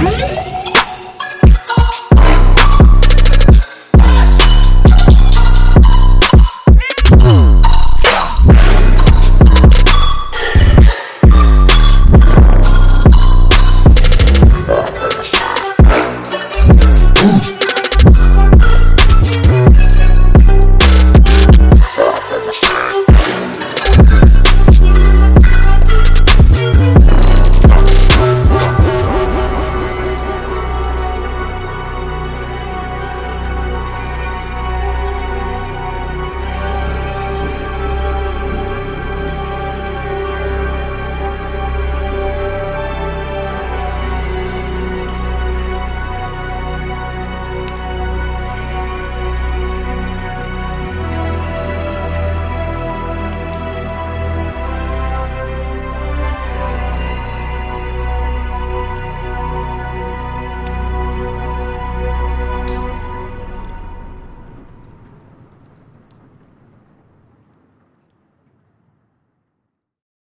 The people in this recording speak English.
Come on.